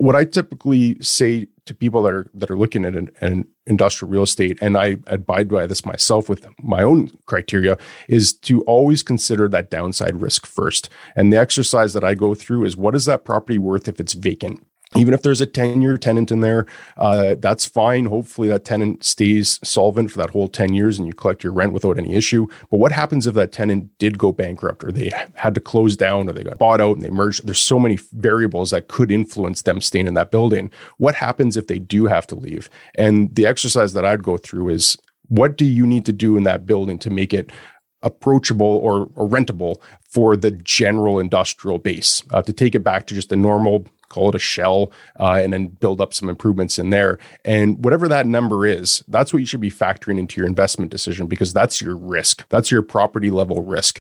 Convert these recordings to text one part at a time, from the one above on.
what I typically say to people that are that are looking at an, an, industrial real estate, and I abide by this myself with my own criteria, is to always consider that downside risk first. And the exercise that I go through is what is that property worth if it's vacant? Even if there's a 10 year tenant in there, uh, that's fine. Hopefully, that tenant stays solvent for that whole 10 years and you collect your rent without any issue. But what happens if that tenant did go bankrupt or they had to close down or they got bought out and they merged? There's so many variables that could influence them staying in that building. What happens if they do have to leave? And the exercise that I'd go through is what do you need to do in that building to make it approachable or, or rentable for the general industrial base uh, to take it back to just a normal call it a shell, uh, and then build up some improvements in there. And whatever that number is, that's what you should be factoring into your investment decision because that's your risk. That's your property level risk.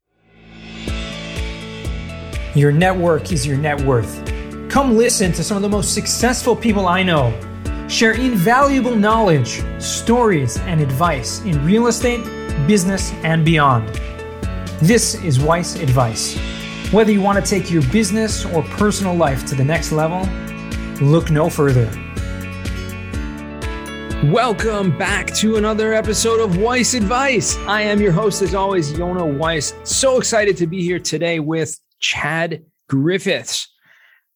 Your network is your net worth. Come listen to some of the most successful people I know share invaluable knowledge, stories, and advice in real estate, business, and beyond. This is Weiss Advice. Whether you want to take your business or personal life to the next level, look no further. Welcome back to another episode of Weiss Advice. I am your host, as always, Yonah Weiss. So excited to be here today with Chad Griffiths.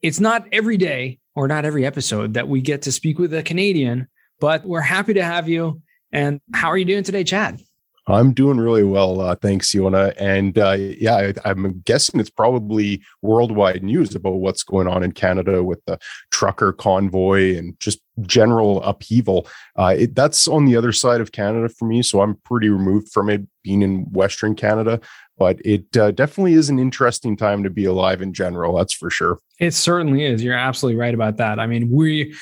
It's not every day or not every episode that we get to speak with a Canadian, but we're happy to have you. And how are you doing today, Chad? I'm doing really well, uh, thanks, Yonah. And uh, yeah, I, am guessing it's probably worldwide news about what's going on in Canada with the trucker convoy and just general upheaval. Uh, it, that's on the other side of Canada for me, so I'm pretty removed from it, being in Western Canada but it uh, definitely is an interesting time to be alive in general. That's for sure. It certainly is. You're absolutely right about that. I mean, we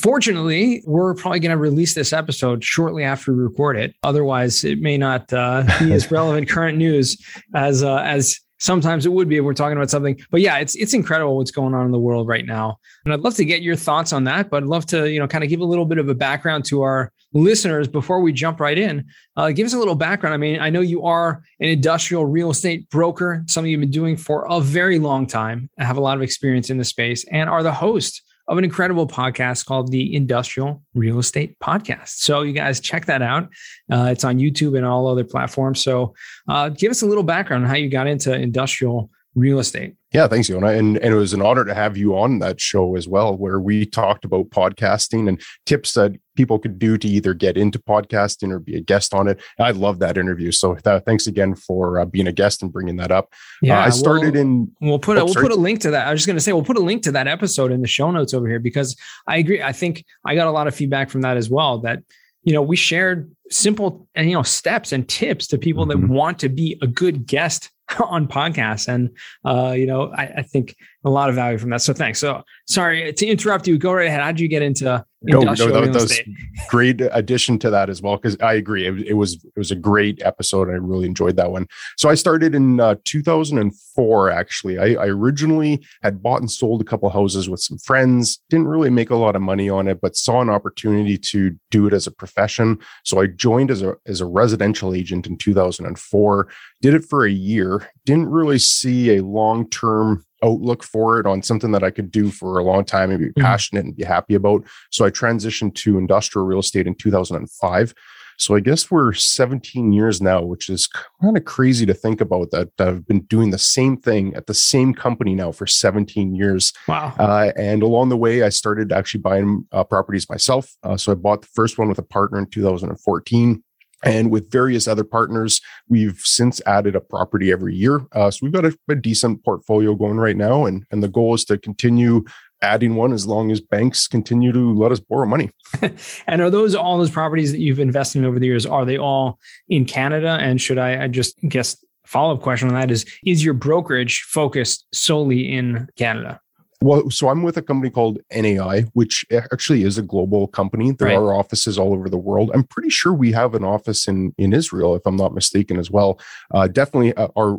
fortunately we're probably going to release this episode shortly after we record it. Otherwise, it may not uh, be as relevant current news as uh, as sometimes it would be if we're talking about something. But yeah it's it's incredible what's going on in the world right now. And i'd love to get your thoughts on that but i'd love to you know kind of give a little bit of a background to our listeners before we jump right in. Uh, give us a little background. I mean i know you are an industrial real estate broker something you've been doing for a very long time and have a lot of experience in the space and are the host of an incredible podcast called the Industrial Real Estate Podcast. So you guys check that out. Uh, it's on YouTube and all other platforms. So uh, give us a little background on how you got into industrial real estate. Yeah, thanks, Yonah. And, and it was an honor to have you on that show as well, where we talked about podcasting and tips that people could do to either get into podcasting or be a guest on it. I love that interview. So that, thanks again for uh, being a guest and bringing that up. Yeah, uh, I started we'll, in. We'll put a, oh, we'll put a link to that. I was just going to say we'll put a link to that episode in the show notes over here because I agree. I think I got a lot of feedback from that as well. That you know we shared simple and you know steps and tips to people mm-hmm. that want to be a good guest on podcasts. And, uh, you know, I, I, think a lot of value from that. So thanks. So sorry to interrupt you. Go right ahead. How did you get into no, no, that, that was great addition to that as well. Cause I agree. It, it, was, it was a great episode. I really enjoyed that one. So I started in uh, 2004, actually, I, I originally had bought and sold a couple houses with some friends, didn't really make a lot of money on it, but saw an opportunity to do it as a profession. So I joined as a, as a residential agent in 2004, did it for a year, didn't really see a long-term outlook for it on something that I could do for a long time and be mm-hmm. passionate and be happy about. So I transitioned to industrial real estate in 2005. So I guess we're 17 years now, which is kind of crazy to think about that I've been doing the same thing at the same company now for 17 years. Wow. Uh, and along the way, I started actually buying uh, properties myself. Uh, so I bought the first one with a partner in 2014. And with various other partners, we've since added a property every year. Uh, so we've got a, a, decent portfolio going right now. And, and the goal is to continue adding one as long as banks continue to let us borrow money. and are those all those properties that you've invested in over the years? Are they all in Canada? And should I, I just guess follow up question on that is is your brokerage focused solely in Canada? Well, so I'm with a company called NAI, which actually is a global company. There right. are offices all over the world. I'm pretty sure we have an office in in Israel, if I'm not mistaken, as well. Uh, definitely uh, are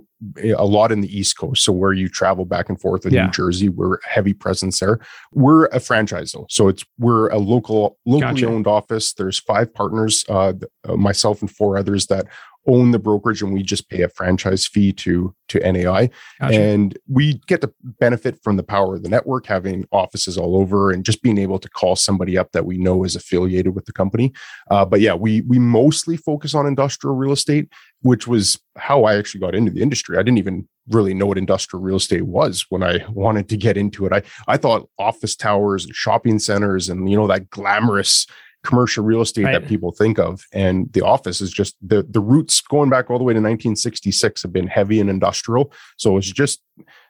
a lot in the East Coast. So where you travel back and forth in yeah. New Jersey, we're a heavy presence there. We're a franchise though, so it's we're a local locally gotcha. owned office. There's five partners, uh, uh, myself and four others that own the brokerage and we just pay a franchise fee to to NAI. Gotcha. And we get to benefit from the power of the network, having offices all over and just being able to call somebody up that we know is affiliated with the company. Uh, but yeah, we we mostly focus on industrial real estate, which was how I actually got into the industry. I didn't even really know what industrial real estate was when I wanted to get into it. I I thought office towers and shopping centers and you know that glamorous commercial real estate right. that people think of. And the office is just the the roots going back all the way to 1966 have been heavy and industrial. So it's just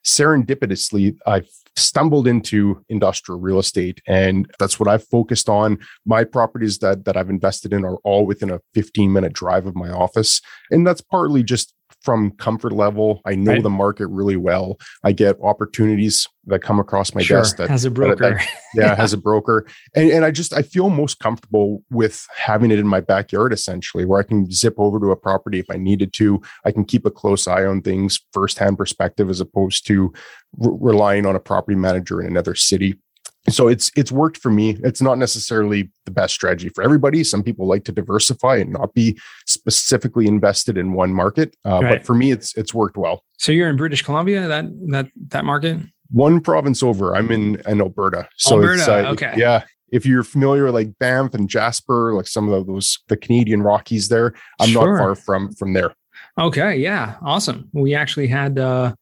serendipitously I stumbled into industrial real estate and that's what I've focused on. My properties that that I've invested in are all within a 15 minute drive of my office. And that's partly just from comfort level. I know right. the market really well. I get opportunities that come across my sure, desk that as a broker. That, that, yeah, yeah, as a broker. And, and I just I feel most comfortable with having it in my backyard essentially, where I can zip over to a property if I needed to. I can keep a close eye on things firsthand perspective as opposed to re- relying on a property manager in another city so it's it's worked for me. It's not necessarily the best strategy for everybody. Some people like to diversify and not be specifically invested in one market uh, right. but for me it's it's worked well. So you're in british columbia that that that market? One province over. I'm in in alberta. So alberta, it's uh, okay. yeah if you're familiar like banff and jasper like some of those the canadian rockies there i'm sure. not far from from there. Okay yeah awesome. We actually had uh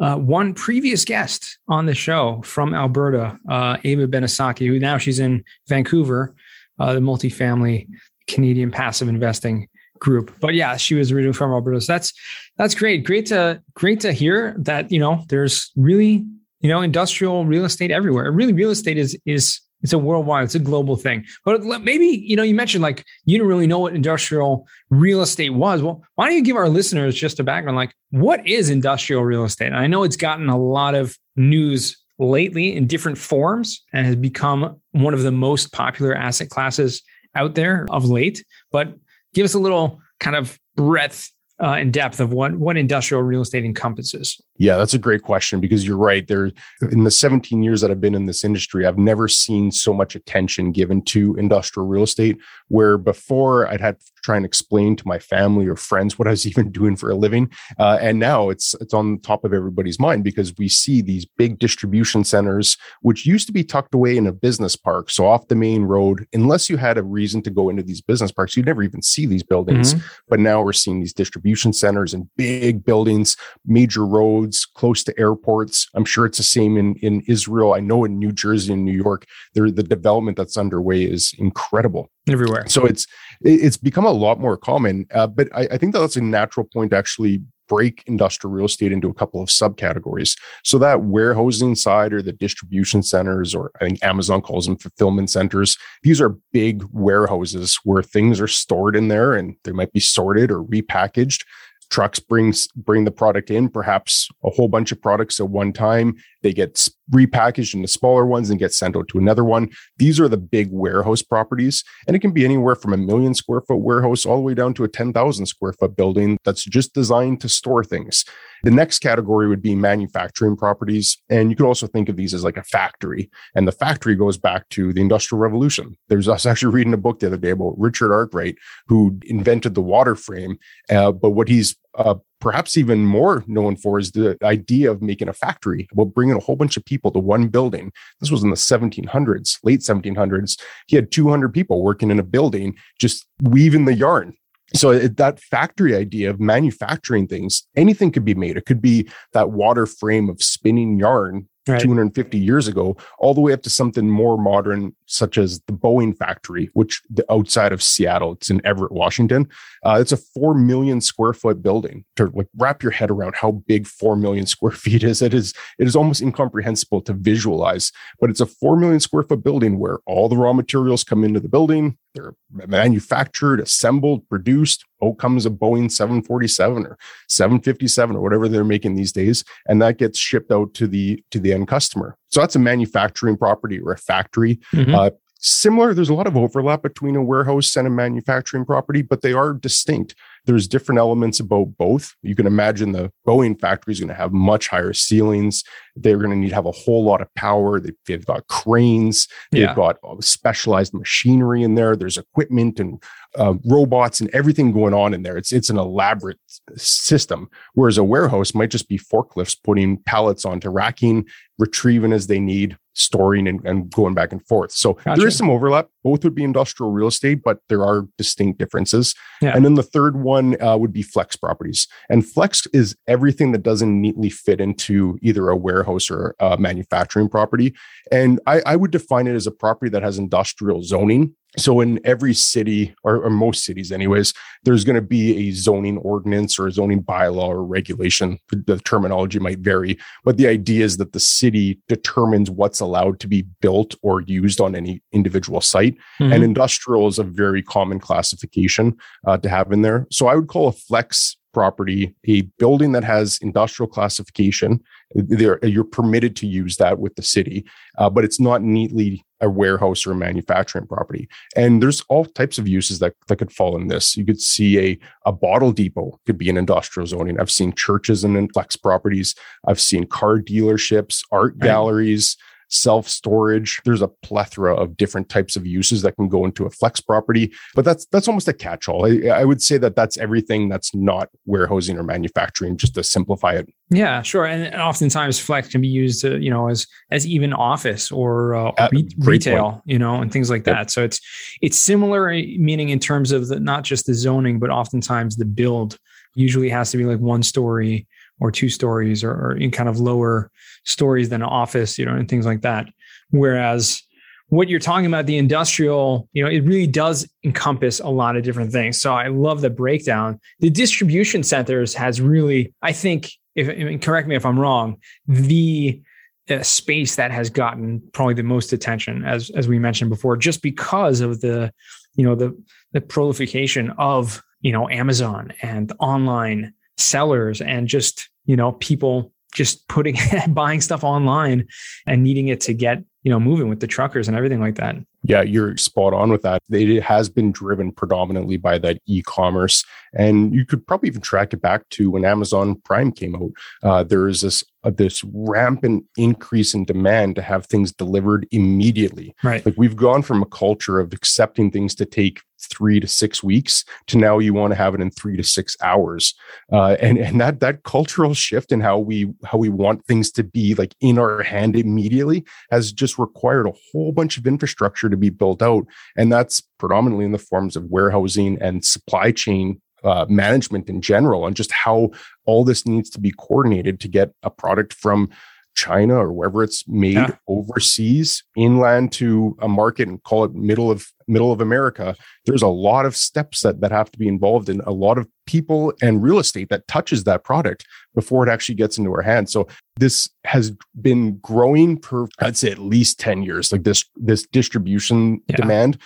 uh, one previous guest on the show from Alberta, uh, Ava Benesocky, who now she's in Vancouver, uh, the multifamily Canadian passive investing group. But yeah, she was originally from Alberta. So that's that's great. Great to great to hear that you know there's really you know industrial real estate everywhere. Really, real estate is is it's a worldwide, it's a global thing. But maybe, you know, you mentioned like you didn't really know what industrial real estate was. Well, why don't you give our listeners just a background? Like, what is industrial real estate? And I know it's gotten a lot of news lately in different forms and has become one of the most popular asset classes out there of late. But give us a little kind of breadth uh, in depth of what what industrial real estate encompasses? Yeah, that's a great question because you're right. There, in the 17 years that I've been in this industry, I've never seen so much attention given to industrial real estate. Where before I'd had to try and explain to my family or friends what I was even doing for a living, uh, and now it's it's on top of everybody's mind because we see these big distribution centers, which used to be tucked away in a business park, so off the main road. Unless you had a reason to go into these business parks, you'd never even see these buildings. Mm-hmm. But now we're seeing these distribution distribution centers and big buildings, major roads close to airports. I'm sure it's the same in, in Israel. I know in New Jersey and New York, there, the development that's underway is incredible everywhere. So it's it's become a lot more common. Uh, but I, I think that that's a natural point to actually break industrial real estate into a couple of subcategories. So that warehousing side or the distribution centers, or I think Amazon calls them fulfillment centers, these are big warehouses where things are stored in there and they might be sorted or repackaged trucks brings bring the product in perhaps a whole bunch of products at one time. They get repackaged into smaller ones and get sent out to another one. These are the big warehouse properties and it can be anywhere from a million square foot warehouse all the way down to a 10,000 square foot building that's just designed to store things the next category would be manufacturing properties. And you could also think of these as like a factory. And the factory goes back to the Industrial Revolution. There's us actually reading a book the other day about Richard Arkwright, who invented the water frame. Uh, but what he's uh, perhaps even more known for is the idea of making a factory, about bringing a whole bunch of people to one building. This was in the 1700s, late 1700s. He had 200 people working in a building, just weaving the yarn so it, that factory idea of manufacturing things anything could be made it could be that water frame of spinning yarn right. 250 years ago, all the way up to something more modern, such as the Boeing factory, which the outside of Seattle, it's in Everett, Washington. Uh, it's a four million square foot building. To like wrap your head around how big four million square feet is, it is it is almost incomprehensible to visualize. But it's a four million square foot building where all the raw materials come into the building. They're manufactured, assembled, produced. Oh, comes a Boeing 747 or 757 or whatever they're making these days, and that gets shipped out to the to the end customer. So that's a manufacturing property or a factory. Mm-hmm. Uh, similar, there's a lot of overlap between a warehouse and a manufacturing property, but they are distinct. There's different elements about both. You can imagine the Boeing factory is going to have much higher ceilings. They're going to need to have a whole lot of power. They, they've got cranes, they've Yeah. got specialized machinery in there. There's equipment and uh, robots and everything going on in there. It's it's an elaborate system. Whereas a warehouse might just be forklifts putting pallets onto racking, retrieving as they need, storing and, and going back and forth. So Gotcha. there is some overlap. Both would be industrial real estate, but there are distinct differences. Yeah. And then the third one uh, would be flex properties. And flex is everything that doesn't neatly fit into either a warehouse or a manufacturing property. And I, I would define it as a property that has industrial zoning. So in every city, or, or most cities, anyways, there's going to be a zoning ordinance or a zoning bylaw or regulation. The terminology might vary, but the idea is that the city determines what's allowed to be built or used on any individual site. Mhm. And industrial is a very common classification uh, to have in there. So I would call a flex property a building that has industrial classification. There, you're permitted to use that with the city, uh, but it's not neatly a warehouse or a manufacturing property. And there's all types of uses that, that could fall in this. You could see a, a bottle depot could be an industrial zoning. I've seen churches and flex properties. I've seen car dealerships, art Right. galleries, self storage. There's a plethora of different types of uses that can go into a flex property, but that's that's almost a catch all. I, I would say that that's everything that's not warehousing or manufacturing, just to simplify it. Yeah, sure. And, and oftentimes flex can be used, uh, you know, as as even office or, uh, Uh, re- retail, you know, and things like Yep. that. So it's it's similar, eh, meaning in terms of the, not just the zoning, but oftentimes the build usually has to be like one story or two stories or, or in kind of lower stories than an office, you know, and things like that. Whereas what you're talking about, the industrial, you know, it really does encompass a lot of different things. So I love the breakdown. The distribution centers has really, I think, if mean, correct me if I'm wrong, the uh, space that has gotten probably the most attention, as as we mentioned before, just because of the, you know, the the proliferation of you know Amazon and online sellers and just you know people just putting buying stuff online and needing it to get you know moving with the truckers and everything like that. Yeah, you're spot on with that. It has been driven predominantly by that e-commerce, and you could probably even track it back to when Amazon Prime came out. Uh, there is this uh, this rampant increase in demand to have things delivered immediately. Right. Like we've gone from a culture of accepting things to take three to six weeks to now you want to have it in three to six hours. Uh, and and that that cultural shift in how we how we want things to be like in our hand immediately has just required a whole bunch of infrastructure to be built out, and that's predominantly in the forms of warehousing and supply chain uh, management in general, and just how all this needs to be coordinated to get a product from China or wherever it's made Yeah. overseas inland to a market and call it middle of middle of America. There's a lot of steps that that have to be involved in a lot of people and real estate that touches that product before it actually gets into our hands. So this has been growing for I'd say at least 10 years. Like this this distribution Yeah. demand.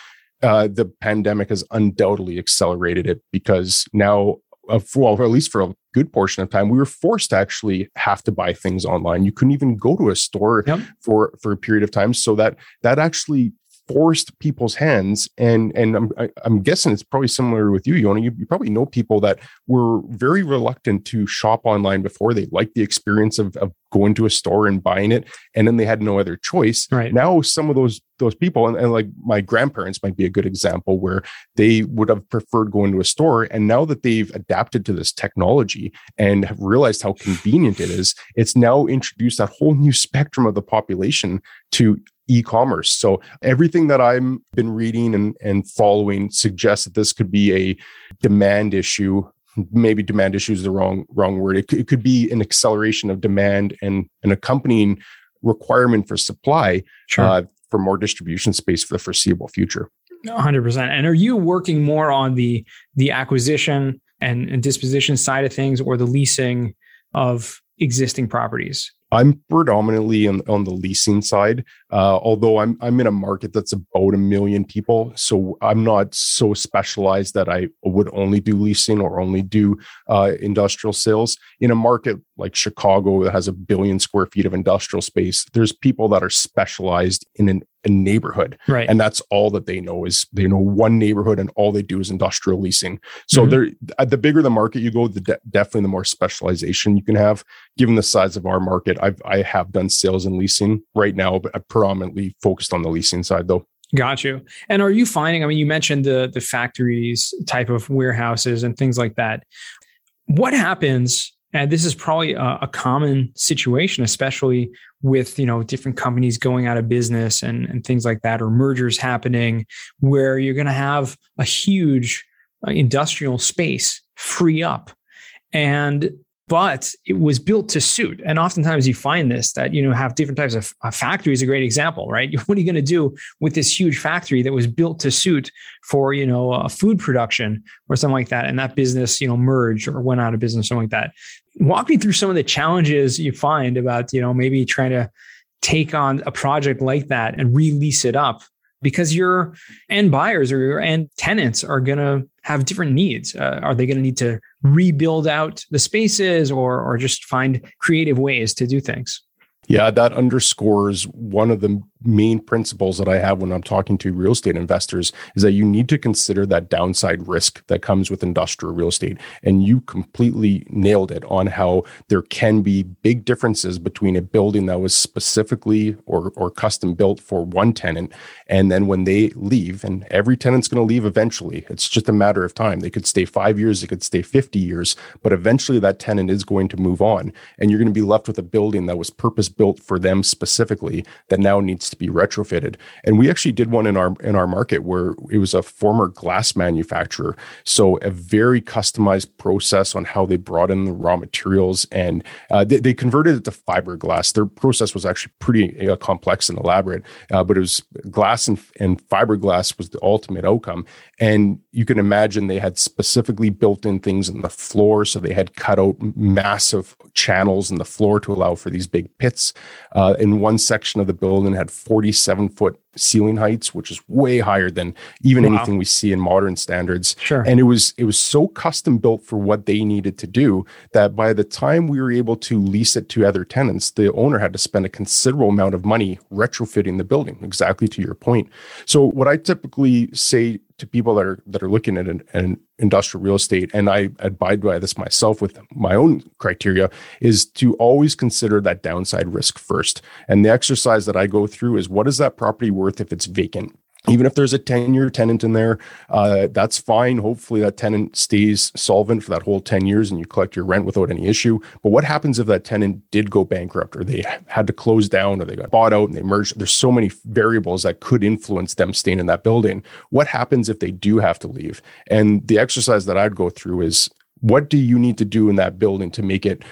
Uh, the pandemic has undoubtedly accelerated it because now uh, for, well, at least for a good portion of time, we were forced to actually have to buy things online. You couldn't even go to a store Yep. for for a period of time, so that that actually forced people's hands. And and I'm I, I'm guessing it's probably similar with you, Yonah. You, you probably know people that were very reluctant to shop online before. They liked the experience of of going to a store and buying it, and then they had no other choice. Right. Now, some of those those people, and, and like my grandparents might be a good example where they would have preferred going to a store. And now that they've adapted to this technology and have realized how convenient it is, it's now introduced that whole new spectrum of the population to e-commerce. So everything that I've been reading and, and following suggests that this could be a demand issue. Maybe demand issue is the wrong wrong word. It could, it could be an acceleration of demand and an accompanying requirement for supply Sure. uh, for more distribution space for the foreseeable future. hundred percent. And are you working more on the the acquisition and, and disposition side of things, or the leasing of existing properties? I'm predominantly on, on the leasing side, uh, although I'm I'm in a market that's about a million people, so I'm not so specialized that I would only do leasing or only do uh, industrial sales. In a market like Chicago that has a billion square feet of industrial space. There's people that are specialized in an, a neighborhood. Right. And that's all that they know is they know one neighborhood and all they do is industrial leasing. So mm-hmm. they're the bigger the market you go, the de- definitely the more specialization you can have. Given the size of our market, I've I have done sales and leasing right now, but I'm predominantly focused on the leasing side though. Got you. And are you finding? I mean, you mentioned the the factories type of warehouses and things like that. What happens? And this is probably a, a, common situation, especially with you know different companies going out of business and and things like that, or mergers happening, where you're going to have a huge uh, industrial space free up, and but it was built to suit. And oftentimes you find this that, you know, have different types of a factory is a great example, right? What are you going to do with this huge factory that was built to suit for, you know, a food production or something like that? And that business, you know, merged or went out of business, something like that. Walk me through some of the challenges you find about, you know, maybe trying to take on a project like that and release it up because your end buyers or your end tenants are going to have different needs. Uh, are they going to need to rebuild out the spaces or, or just find creative ways to do things? Yeah, that underscores one of the main principles that I have when I'm talking to real estate investors is that you need to consider that downside risk that comes with industrial real estate. And you completely nailed it on how there can be big differences between a building that was specifically or, or custom built for one tenant. And then when they leave, and every tenant's going to leave eventually, it's just a matter of time. They could stay five years, they could stay 50 years, but eventually that tenant is going to move on. And you're going to be left with a building that was purpose built for them specifically that now needs to be retrofitted. And we actually did one in our in our market where it was a former glass manufacturer. So a very customized process on how they brought in the raw materials and uh, they, they, converted it to fiberglass. Their process was actually pretty uh, complex and elaborate, uh, but it was glass and, and fiberglass was the ultimate outcome. And you can imagine they had specifically built in things in the floor. So they had cut out massive channels in the floor to allow for these big pits. Uh, in one section of the building had 47 foot ceiling heights, which is way higher than even wow. anything we see in modern standards. Sure. And it was it was so custom built for what they needed to do that by the time we were able to lease it to other tenants, the owner had to spend a considerable amount of money retrofitting the building. Exactly to your point. So what I typically say to people that are that are looking at an, an, industrial real estate, and I abide by this myself with my own criteria, is to always consider that downside risk first. And the exercise that I go through is what is that property worth if it's vacant? Even if there's a 10 year tenant in there, uh, that's fine. Hopefully, that tenant stays solvent for that whole 10 years and you collect your rent without any issue. But what happens if that tenant did go bankrupt or they had to close down or they got bought out and they merged? There's so many variables that could influence them staying in that building. What happens if they do have to leave? And the exercise that I'd go through is what do you need to do in that building to make it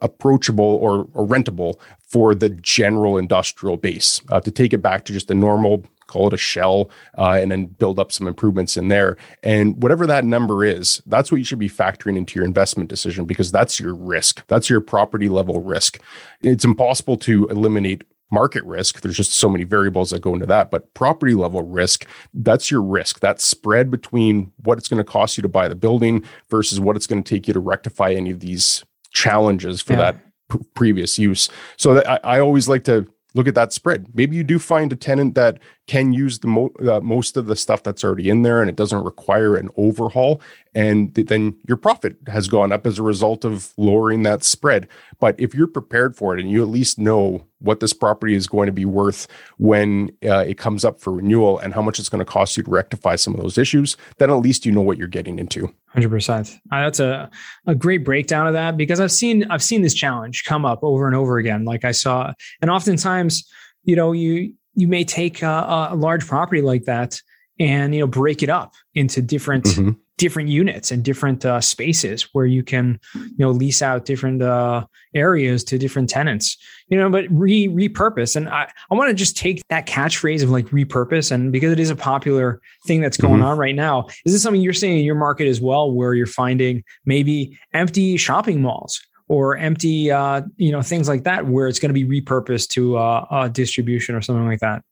approachable or, or rentable for the general industrial base uh, to take it back to just a normal call it a shell, uh, and then build up some improvements in there. And whatever that number is, that's what you should be factoring into your investment decision because that's your risk. That's your property level risk. It's impossible to eliminate market risk. There's just so many variables that go into that. But property level risk, that's your risk. That spread between what it's going to cost you to buy the building versus what it's going to take you to rectify any of these challenges for yeah. that p- previous use. So that I, I always like to look at that spread. Maybe you do find a tenant that can use the mo- uh, most of the stuff that's already in there and it doesn't require an overhaul and th- then your profit has gone up as a result of lowering that spread but if you're prepared for it and you at least know what this property is going to be worth when uh, it comes up for renewal and how much it's going to cost you to rectify some of those issues then at least you know what you're getting into 100% uh, that's a, a great breakdown of that because i've seen i've seen this challenge come up over and over again like i saw and oftentimes you know you you may take a, a large property like that and you know break it up into different mm-hmm. Different units and different uh, spaces where you can you know lease out different uh, areas to different tenants you know but re repurpose and i, I want to just take that catchphrase of like repurpose and because it is a popular thing that's going mm-hmm. on right now is this something you're seeing in your market as well where you're finding maybe empty shopping malls or empty, uh, you know, things like that, where it's going to be repurposed to uh, uh, distribution or something like that.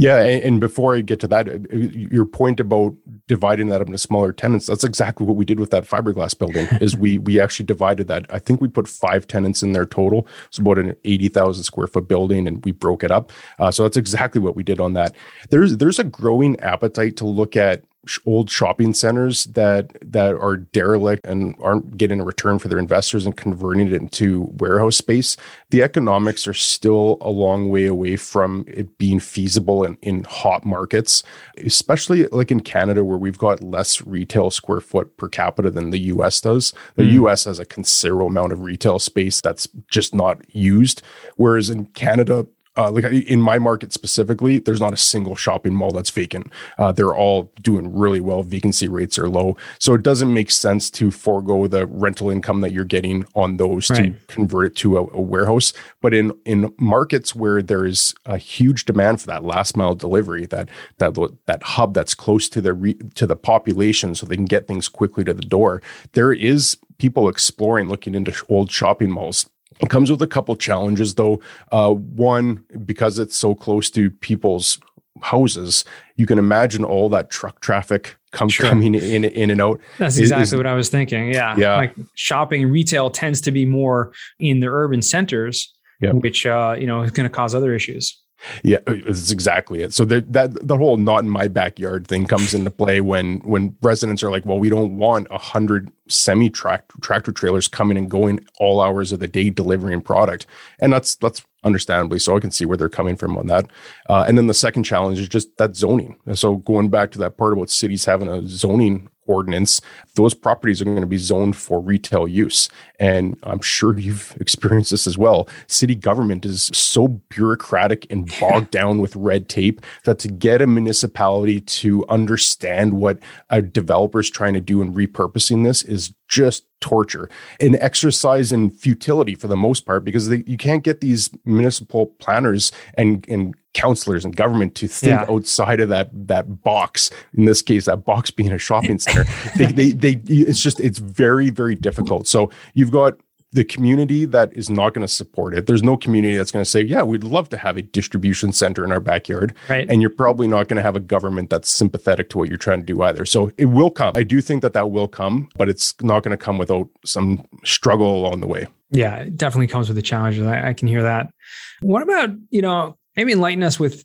Yeah, and before I get to that, uh, your point about dividing that up into smaller tenants, that's exactly what we did with that fiberglass building. is we we actually divided that. I think we put five tenants in there total. It's about an eighty thousand square foot building, and we broke it up. Uh, so that's exactly what we did on that. There's there's a growing appetite to look at old shopping centers that that are derelict and aren't getting a return for their investors and converting it into warehouse space the economics are still a long way away from it being feasible in, in hot markets especially like in canada where we've got less retail square foot per capita than the us does the mm. us has a considerable amount of retail space that's just not used whereas in canada uh, like in my market specifically, there's not a single shopping mall that's vacant. Uh, they're all doing really well. Vacancy rates are low, so it doesn't make sense to forego the rental income that you're getting on those right. to convert it to a, a, warehouse. But in in markets where there is a huge demand for that last mile delivery, that that that hub that's close to the re, to the population, so they can get things quickly to the door, there is people exploring looking into old shopping malls it comes with a couple challenges, though. Uh, one, because it's so close to people's houses, you can imagine all that truck traffic come, sure. coming in in and out. That's exactly is, what I was thinking. Yeah, yeah. Like shopping retail tends to be more in the urban centers, yeah. which uh, you know is going to cause other issues. Yeah, that's exactly it. So the, that the whole not in my backyard thing comes into play when when residents are like, well, we don't want a hundred semi tractor trailers coming and going all hours of the day delivering product, and that's that's understandably so. I can see where they're coming from on that. Uh, and then the second challenge is just that zoning. So going back to that part about cities having a zoning ordinance, those properties are going to be zoned for retail use. And I'm sure you've experienced this as well. City government is so bureaucratic and bogged down with red tape that to get a municipality to understand what a developer is trying to do in repurposing this is just torture an exercise in futility for the most part because they, you can't get these municipal planners and, and councillors and government to think yeah. outside of that that box in this case that box being a shopping center they, they they it's just it's very very difficult so you've got the community that is not going to support it. There's no community that's going to say, "Yeah, we'd love to have a distribution center in our backyard." Right. And you're probably not going to have a government that's sympathetic to what you're trying to do either. So it will come. I do think that that will come, but it's not going to come without some struggle along the way. Yeah, it definitely comes with the challenges. I, I can hear that. What about you know maybe enlighten us with?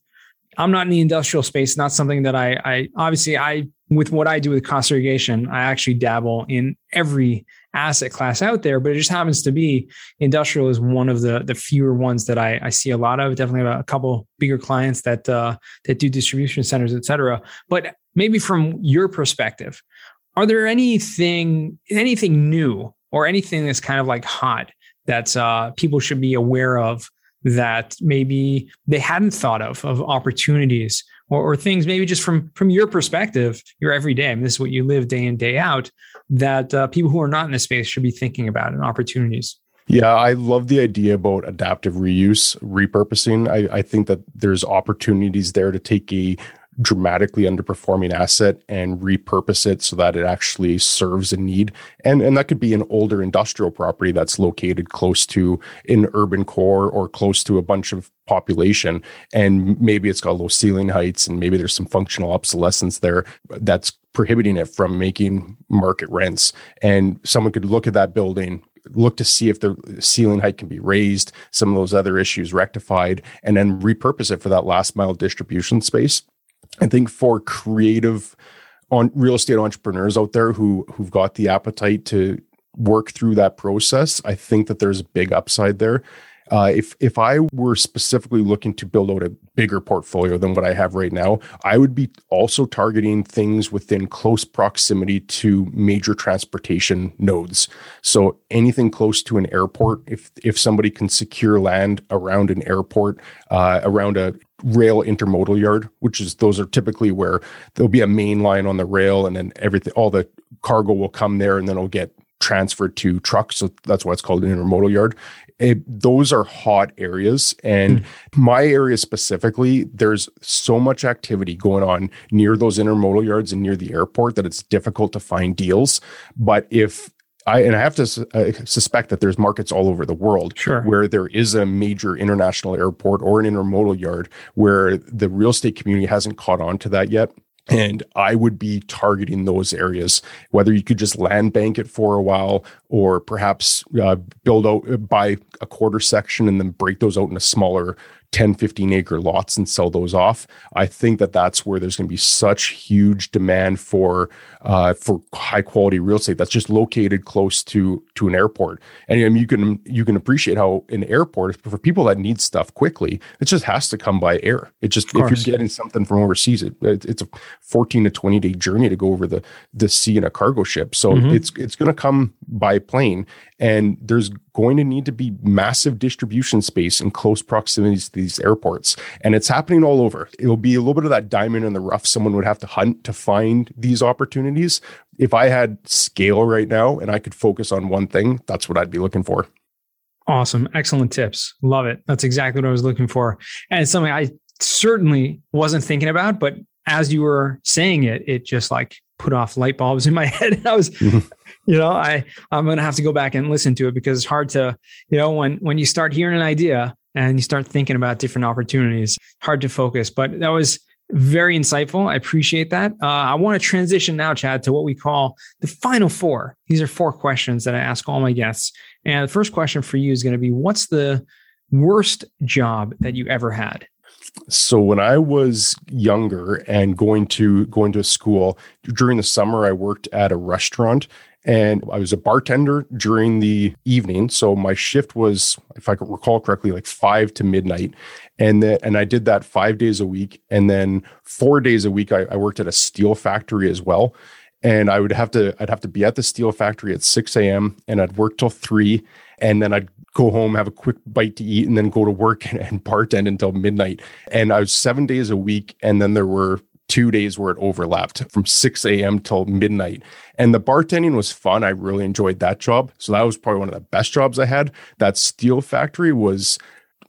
I'm not in the industrial space. Not something that I, I obviously I with what I do with cost segregation, I actually dabble in every asset class out there, but it just happens to be industrial is one of the the fewer ones that I, I see a lot of. Definitely a couple bigger clients that uh, that do distribution centers, et cetera. But maybe from your perspective, are there anything anything new or anything that's kind of like hot that uh, people should be aware of that maybe they hadn't thought of of opportunities or, or things maybe just from from your perspective your everyday I mean, this is what you live day in day out that uh, people who are not in this space should be thinking about and opportunities yeah, I love the idea about adaptive reuse, repurposing. I, I think that there's opportunities there to take a dramatically underperforming asset and repurpose it so that it actually serves a need. And, and that could be an older industrial property that's located close to an urban core or close to a bunch of population. And maybe it's got low ceiling heights and maybe there's some functional obsolescence there that's prohibiting it from making market rents. And someone could look at that building, look to see if the ceiling height can be raised, some of those other issues rectified, and then repurpose it for that last mile distribution space. I think for creative on real estate entrepreneurs out there who who've got the appetite to work through that process, I think that there's a big upside there. Uh, if if I were specifically looking to build out a bigger portfolio than what I have right now, I would be also targeting things within close proximity to major transportation nodes. So anything close to an airport, if if somebody can secure land around an airport, uh, around a rail intermodal yard, which is those are typically where there'll be a main line on the rail, and then everything, all the cargo will come there, and then it'll get transferred to trucks. So that's why it's called an intermodal yard. It, those are hot areas. And mm. my area specifically, there's so much activity going on near those intermodal yards and near the airport that it's difficult to find deals. But if I and I have to uh, suspect that there's markets all over the world sure. where there is a major international airport or an intermodal yard where the real estate community hasn't caught on to that yet. And I would be targeting those areas, whether you could just land bank it for a while or perhaps uh, build out, uh, buy a quarter section and then break those out into smaller 10, 15 acre lots and sell those off. I think that that's where there's going to be such huge demand for uh, for high quality real estate that's just located close to to an airport. And I mean, you can you can appreciate how an airport for people that need stuff quickly, it just has to come by air. It just if you're getting something from overseas, it, it's a 14 to 20 day journey to go over the the sea in a cargo ship. So mm-hmm. it's it's going to come by plane and there's going to need to be massive distribution space in close proximity to these airports. And it's happening all over. It'll be a little bit of that diamond in the rough someone would have to hunt to find these opportunities. If I had scale right now and I could focus on one thing, that's what I'd be looking for. Awesome. Excellent tips. Love it. That's exactly what I was looking for. And it's something I certainly wasn't thinking about, but as you were saying it, it just like put off light bulbs in my head. I was, mm-hmm. you know i i'm going to have to go back and listen to it because it's hard to you know when when you start hearing an idea and you start thinking about different opportunities hard to focus. But that was very insightful. I appreciate that. Uh, i want to transition now chad to what we call the final four. These are four questions that i ask all my guests. And the first question for you is going to be what's the worst job that you ever had so when I was younger and going to going to school during the summer, I worked at a restaurant and I was a bartender during the evening. So my shift was, if I could recall correctly, like five to midnight. And then, and I did that five days a week. And then four days a week, I, I worked at a steel factory as well. And I would have to, I'd have to be at the steel factory at 6 a.m. and I'd work till three. And then I'd go home, have a quick bite to eat, and then go to work and, bartend until midnight. And I was seven days a week. And then there were two days where it overlapped from 6 a.m. till midnight. And the bartending was fun. I really enjoyed that job. So that was probably one of the best jobs I had. That steel factory was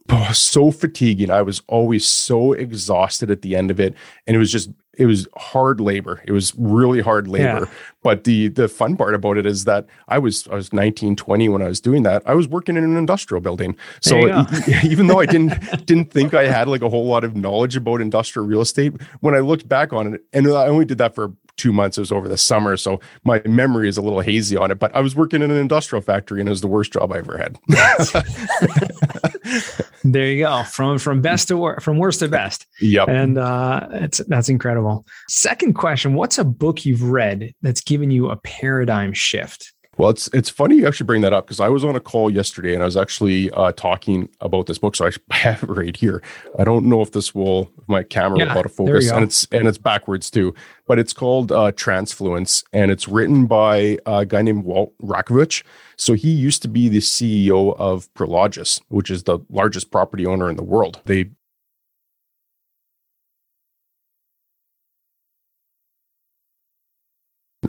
oh, so fatiguing. I was always so exhausted at the end of it. And it was just it was hard labor. It was really hard labor. Yeah. But the the fun part about it is that I was I was 19, 20 when I was doing that. I was working in an industrial building. So even though I didn't didn't think I had like a whole lot of knowledge about industrial real estate, when I looked back on it, and I only did that for two months. It was over the summer, so my memory is a little hazy on it. But I was working in an industrial factory, and it was the worst job I ever had. there you go, from from best to worst, from worst to best. Yep. And uh, it's that's incredible. Second question: What's a book you've read that's given you a paradigm shift? Well, it's it's funny you actually bring that up because I was on a call yesterday and I was actually uh, talking about this book. So I have it right here. I don't know if this will my camera yeah, will out of focus, and it's and it's backwards too. But it's called uh, Transfluence, and it's written by a guy named Walt Rakowich. So he used to be the CEO of Prologis, which is the largest property owner in the world. They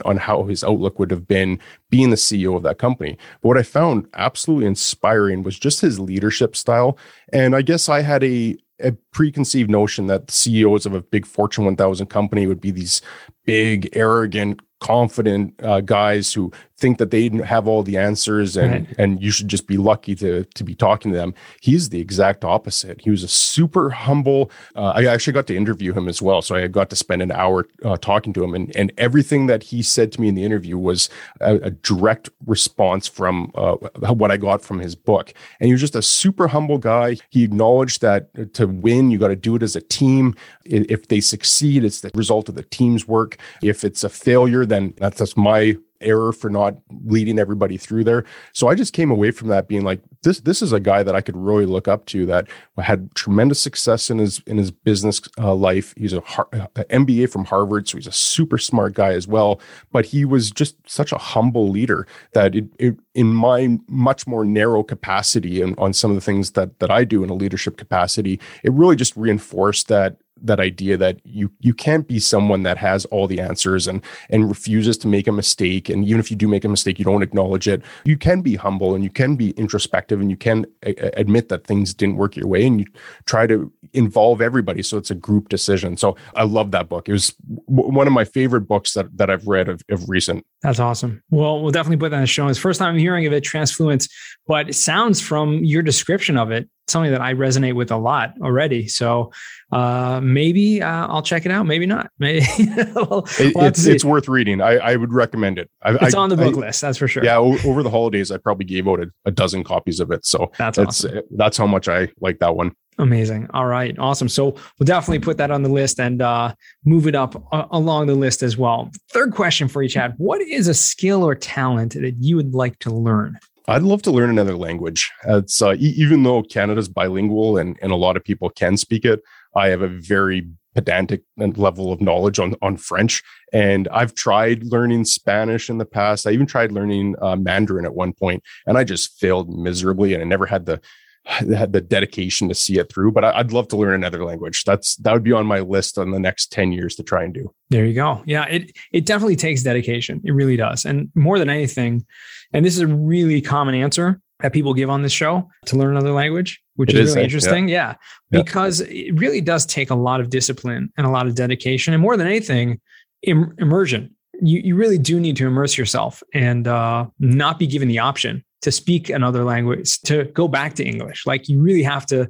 on how his outlook would have been being the CEO of that company. But what I found absolutely inspiring was just his leadership style. And I guess I had a a preconceived notion that CEOs of a big Fortune 1000 company would be these big, arrogant, confident uh, guys who think that they have all the answers and right. and you should just be lucky to to be talking to them. He's the exact opposite. He was a super humble uh, i actually got to interview him as well. So i got to spend an hour uh, talking to him and and everything that he said to me in the interview was a, a direct response from uh, what i got from his book. And he was just a super humble guy. He acknowledged that to win you got to do it as a team. If they succeed it's the result of the team's work. If it's a failure then that's, that's my error for not leading everybody through there. So I just came away from that being like, this this is a guy that I could really look up to that had tremendous success in his in his business uh, life. He's a, a, MBA from Harvard, so he's a super smart guy as well. But he was just such a humble leader that it, it in my much more narrow capacity and on some of the things that that I do in a leadership capacity, it really just reinforced that that idea that you you can't be someone that has all the answers and and refuses to make a mistake. And even if you do make a mistake you don't acknowledge it. You can be humble and you can be introspective and you can a- admit that things didn't work your way and you try to involve everybody so it's a group decision. So i love that book. It was w- one of my favorite books that that i've read of, of recent that's awesome well we'll definitely put that in the show it's first time i'm hearing of it transfluence but it sounds from your description of it something that I resonate with a lot already. So uh, maybe uh, I'll check it out. Maybe not. Maybe we'll, it, we'll it's, it's worth reading. I, I would recommend it. I, it's I, on the book list. That's for sure. Yeah. over the holidays, I probably gave out a, a dozen copies of it. So that's awesome. that's how much I like that one. Amazing. All right. Awesome. So we'll definitely put that on the list and uh, move it up uh, along the list as well. Third question for you, Chad. What is a skill or talent that you would like to learn? I'd love to learn another language. It's uh, e- even though Canada's bilingual and, and a lot of people can speak it, I have a very pedantic level of knowledge on, on French. And I've tried learning Spanish in the past. I even tried learning uh, Mandarin at one point, and I just failed miserably. And I never had the had the dedication to see it through. But I, would love to learn another language. That's that would be on my list on the next ten years to try and do. There you go. Yeah, it it definitely takes dedication. It really does. And more than anything, and this is a really common answer that people give on this show to learn another language, which is, is, really interesting. Yeah. yeah. Because it really does take a lot of discipline and a lot of dedication. And more than anything, Im- immersion. You, you really do need to immerse yourself and uh, not be given the option to speak another language, to go back to English. Like you really have to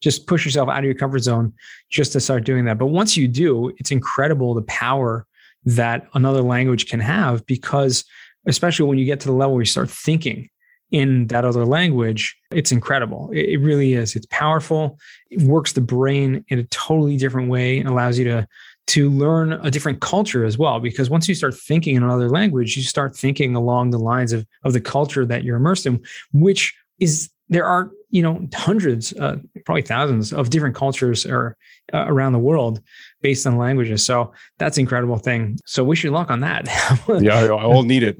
just push yourself out of your comfort zone just to start doing that. But once you do, it's incredible the power that another language can have because especially when you get to the level where you start thinking in that other language, it's incredible. It, really is. It's powerful. It works the brain in a totally different way and allows you to to learn a different culture as well. Because once you start thinking in another language, you start thinking along the lines of of the culture that you're immersed in, which is there are you know hundreds, uh, probably thousands of different cultures or uh, around the world based on languages. So that's incredible thing. So wish you luck on that. yeah, I will need it.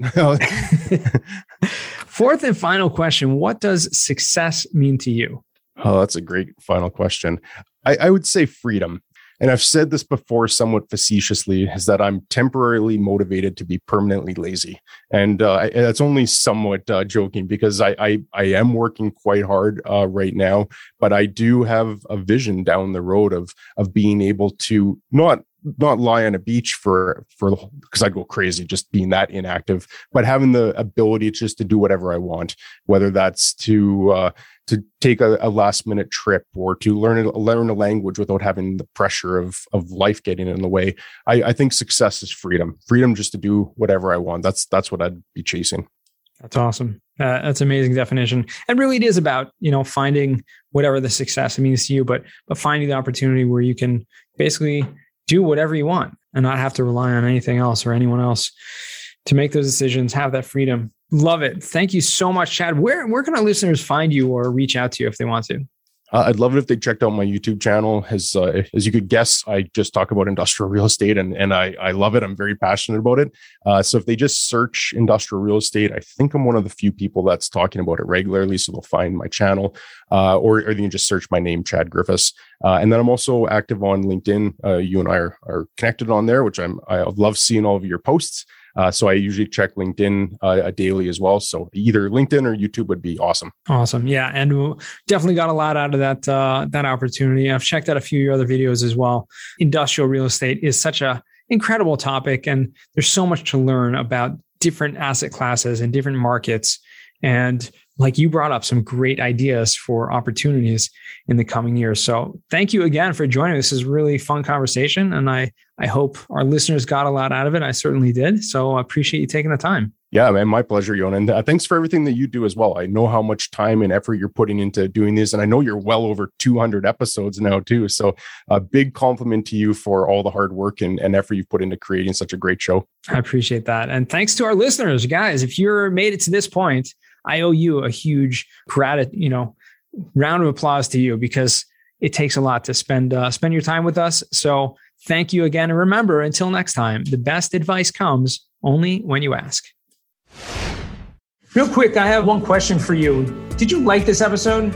Fourth and final question: What does success mean to you? Oh, that's a great final question. I, I would say freedom and I've said this before somewhat facetiously, is that I'm temporarily motivated to be permanently lazy. And uh, that's only somewhat uh, joking because I, I, I, am working quite hard uh, right now, but I do have a vision down the road of, of being able to not not lie on a beach for for because I go crazy just being that inactive, but having the ability just to do whatever I want, whether that's to uh, to take a, a, last minute trip or to learn a, learn a language without having the pressure of of life getting in the way. I, I think success is freedom, freedom just to do whatever I want. That's that's what I'd be chasing. That's awesome. Uh, that's amazing definition. And really, it is about you know finding whatever the success means to you, but but finding the opportunity where you can basically do whatever you want and not have to rely on anything else or anyone else to make those decisions, have that freedom. Love it. Thank you so much, Chad. Where where can our listeners find you or reach out to you if they want to? Uh, I'd love it if they checked out my YouTube channel. As uh, as you could guess, I just talk about industrial real estate, and and I I love it. I'm very passionate about it. Uh, so if they just search industrial real estate, I think I'm one of the few people that's talking about it regularly. So they'll find my channel, uh, or or they can just search my name, Chad Griffiths. Uh, and then I'm also active on LinkedIn. Uh, you and I are, are connected on there, which I'm I love seeing all of your posts. Uh, so I usually check LinkedIn uh, daily as well. So either LinkedIn or YouTube would be awesome. Awesome, yeah, and definitely got a lot out of that uh, that opportunity. I've checked out a few of your other videos as well. Industrial real estate is such a incredible topic, and there's so much to learn about different asset classes and different markets. And like you brought up some great ideas for opportunities in the coming years. So thank you again for joining. This is really fun conversation. And I, I hope our listeners got a lot out of it. I certainly did. So I appreciate you taking the time. Yeah, man, my pleasure, Yon. And uh, thanks for everything that you do as well. I know how much time and effort you're putting into doing this. And I know you're well over 200 episodes now, too. So a big compliment to you for all the hard work and, and effort you've put into creating such a great show. I appreciate that. And thanks to our listeners, guys. If you're made it to this point, I owe you a huge gratitude, you know, round of applause to you because it takes a lot to spend uh, spend your time with us. So thank you again, and remember, until next time, the best advice comes only when you ask. Real quick, I have one question for you. Did you like this episode?